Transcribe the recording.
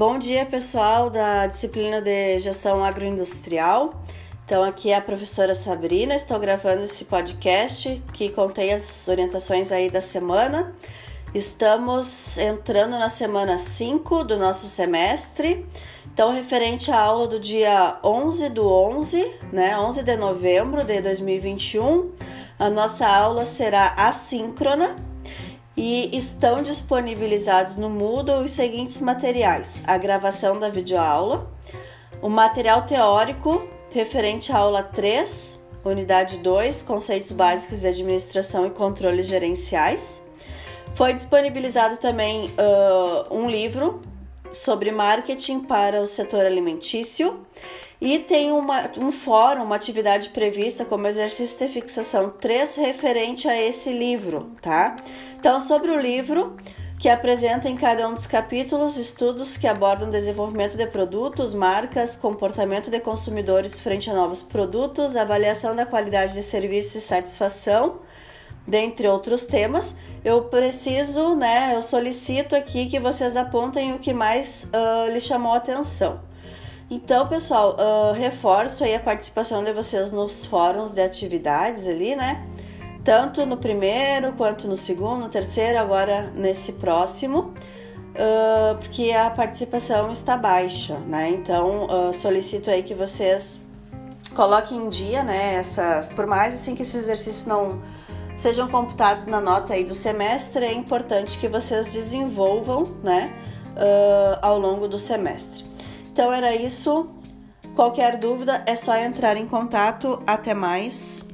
Bom dia, pessoal da disciplina de Gestão Agroindustrial. Então, aqui é a professora Sabrina. Estou gravando esse podcast que contém as orientações aí da semana. Estamos entrando na semana 5 do nosso semestre. Então, referente à aula do dia 11 do 11, né, 11 de novembro de 2021, a nossa aula será assíncrona e estão disponibilizados no Moodle os seguintes materiais: a gravação da videoaula, o material teórico referente à aula 3, unidade 2, conceitos básicos de administração e controle gerenciais. Foi disponibilizado também uh, um livro sobre marketing para o setor alimentício e tem uma, um fórum, uma atividade prevista como exercício de fixação 3 referente a esse livro, tá? Então, sobre o livro, que apresenta em cada um dos capítulos estudos que abordam desenvolvimento de produtos, marcas, comportamento de consumidores frente a novos produtos, avaliação da qualidade de serviço e satisfação, dentre outros temas. Eu preciso, né, eu solicito aqui que vocês apontem o que mais uh, lhe chamou a atenção. Então, pessoal, uh, reforço aí a participação de vocês nos fóruns de atividades ali, né? Tanto no primeiro quanto no segundo, no terceiro, agora nesse próximo, uh, porque a participação está baixa, né? Então uh, solicito aí que vocês coloquem em dia, né? Essas, por mais assim que esses exercícios não sejam computados na nota aí do semestre, é importante que vocês desenvolvam, né? Uh, ao longo do semestre. Então era isso. Qualquer dúvida é só entrar em contato. Até mais.